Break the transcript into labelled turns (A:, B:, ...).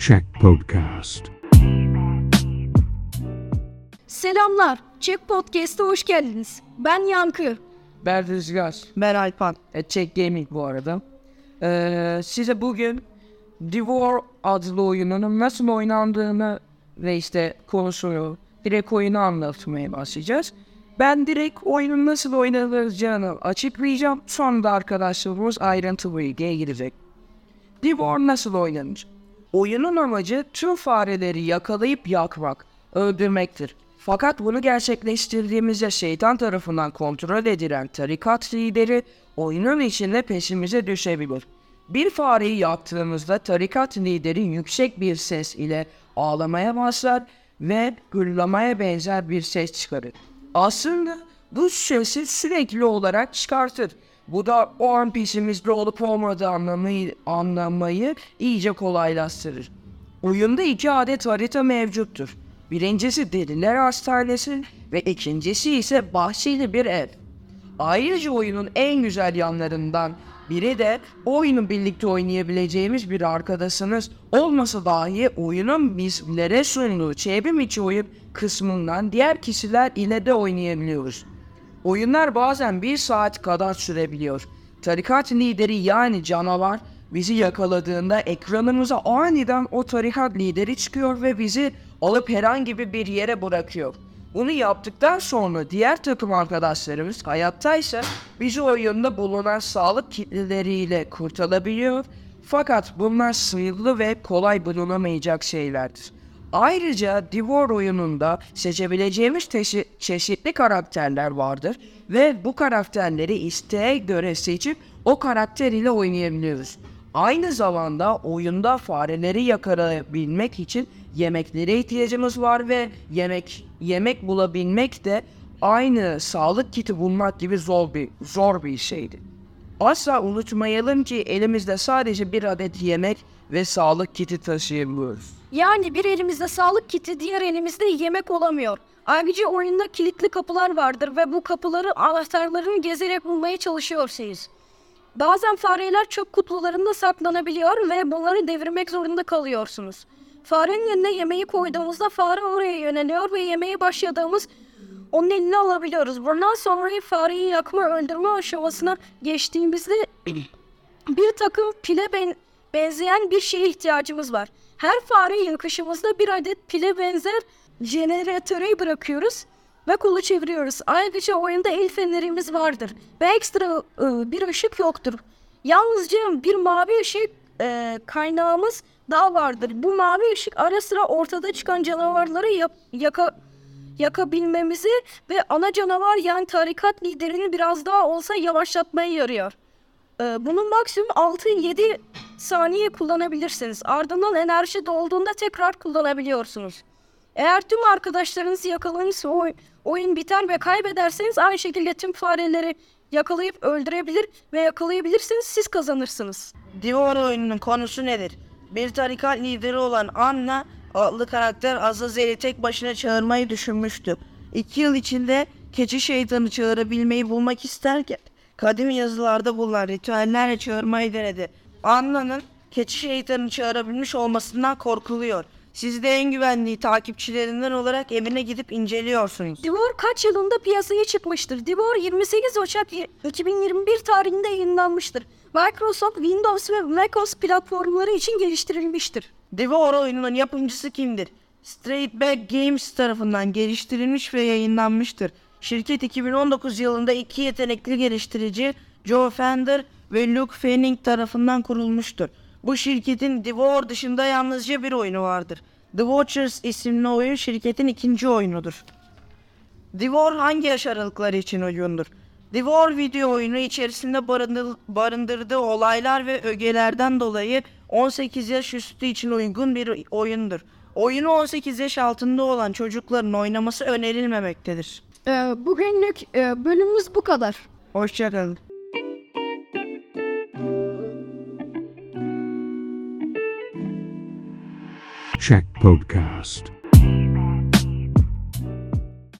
A: Check Podcast.
B: Selamlar. Check Podcast'a hoş geldiniz. Ben Yankı.
C: Ben Rüzgar. Ben Alpan. E, Check Gaming bu arada. Ee, size bugün The War adlı oyunun nasıl oynandığını ve işte konusunu, direkt oyunu anlatmaya başlayacağız. Ben direkt oyunun nasıl oynanacağını açıklayacağım. Sonra da arkadaşlarımız ayrıntılı bilgiye girecek. The War nasıl oynanır? Oyunun amacı tüm fareleri yakalayıp yakmak, öldürmektir. Fakat bunu gerçekleştirdiğimizde şeytan tarafından kontrol edilen tarikat lideri oyunun içinde peşimize düşebilir. Bir fareyi yaktığımızda tarikat lideri yüksek bir ses ile ağlamaya başlar ve gırlamaya benzer bir ses çıkarır. Aslında bu sesi sürekli olarak çıkartır. Bu da o an peşimizde olup olmadığı anlamayı, anlamayı iyice kolaylaştırır. Oyunda iki adet harita mevcuttur. Birincisi Deliler Hastanesi ve ikincisi ise bahçeli bir ev. Ayrıca oyunun en güzel yanlarından biri de oyunu birlikte oynayabileceğimiz bir arkadaşınız olmasa dahi oyunun bizlere sunduğu çevrim içi oyun kısmından diğer kişiler ile de oynayabiliyoruz. Oyunlar bazen bir saat kadar sürebiliyor. Tarikat lideri yani canavar bizi yakaladığında ekranımıza aniden o tarikat lideri çıkıyor ve bizi alıp herhangi bir yere bırakıyor. Bunu yaptıktan sonra diğer takım arkadaşlarımız hayattaysa bizi oyunda bulunan sağlık kitleleriyle kurtarabiliyor. Fakat bunlar sınırlı ve kolay bulunamayacak şeylerdir. Ayrıca Divor oyununda seçebileceğimiz teşi- çeşitli karakterler vardır ve bu karakterleri isteğe göre seçip o karakter ile oynayabiliyoruz. Aynı zamanda oyunda fareleri yakalayabilmek için yemeklere ihtiyacımız var ve yemek yemek bulabilmek de aynı sağlık kiti bulmak gibi zor bir zor bir şeydi. Asla unutmayalım ki elimizde sadece bir adet yemek ve sağlık kiti taşıyabiliyoruz.
B: Yani bir elimizde sağlık kiti, diğer elimizde yemek olamıyor. Ayrıca oyunda kilitli kapılar vardır ve bu kapıları anahtarlarını gezerek bulmaya çalışıyorsunuz. Bazen fareler çöp kutularında saklanabiliyor ve bunları devirmek zorunda kalıyorsunuz. Farenin önüne yemeği koyduğumuzda fare oraya yöneliyor ve yemeğe başladığımız onun eline alabiliyoruz. Bundan sonra fareyi yakma öldürme aşamasına geçtiğimizde bir takım pile ben- benzeyen bir şeye ihtiyacımız var. Her fare yakışımızda bir adet pile benzer jeneratöre bırakıyoruz ve kolu çeviriyoruz. Ayrıca oyunda el fenerimiz vardır ve ekstra e, bir ışık yoktur. Yalnızca bir mavi ışık e, kaynağımız daha vardır. Bu mavi ışık ara sıra ortada çıkan canavarları yap- yaka yakabilmemizi ve ana canavar yani tarikat liderini biraz daha olsa yavaşlatmaya yarıyor. Ee, Bunun maksimum 6-7 saniye kullanabilirsiniz. Ardından enerji dolduğunda tekrar kullanabiliyorsunuz. Eğer tüm arkadaşlarınız yakalanırsa oy- oyun biter ve kaybederseniz aynı şekilde tüm fareleri yakalayıp öldürebilir ve yakalayabilirsiniz siz kazanırsınız.
D: Divor oyununun konusu nedir? Bir tarikat lideri olan Anna adlı karakter Azazel'i tek başına çağırmayı düşünmüştü. İki yıl içinde keçi şeytanı çağırabilmeyi bulmak isterken kadim yazılarda bulunan ritüellerle çağırmayı denedi. Anna'nın keçi şeytanı çağırabilmiş olmasından korkuluyor. Siz de en güvenliği takipçilerinden olarak evine gidip inceliyorsunuz.
B: Divor kaç yılında piyasaya çıkmıştır? Divor 28 Ocak 2021 tarihinde yayınlanmıştır. Microsoft Windows ve macOS platformları için geliştirilmiştir.
D: Divor oyununun yapımcısı kimdir? Straight Back Games tarafından geliştirilmiş ve yayınlanmıştır. Şirket 2019 yılında iki yetenekli geliştirici Joe Fender ve Luke Fanning tarafından kurulmuştur. Bu şirketin Divor dışında yalnızca bir oyunu vardır. The Watchers isimli oyun şirketin ikinci oyunudur. Divor hangi yaş aralıkları için uygundur? Divor video oyunu içerisinde barındır- barındırdığı olaylar ve ögelerden dolayı 18 yaş üstü için uygun bir oyundur. Oyunu 18 yaş altında olan çocukların oynaması önerilmemektedir.
B: Ee, bugünlük e, bölümümüz bu kadar.
D: Hoşçakalın.
A: Check Podcast.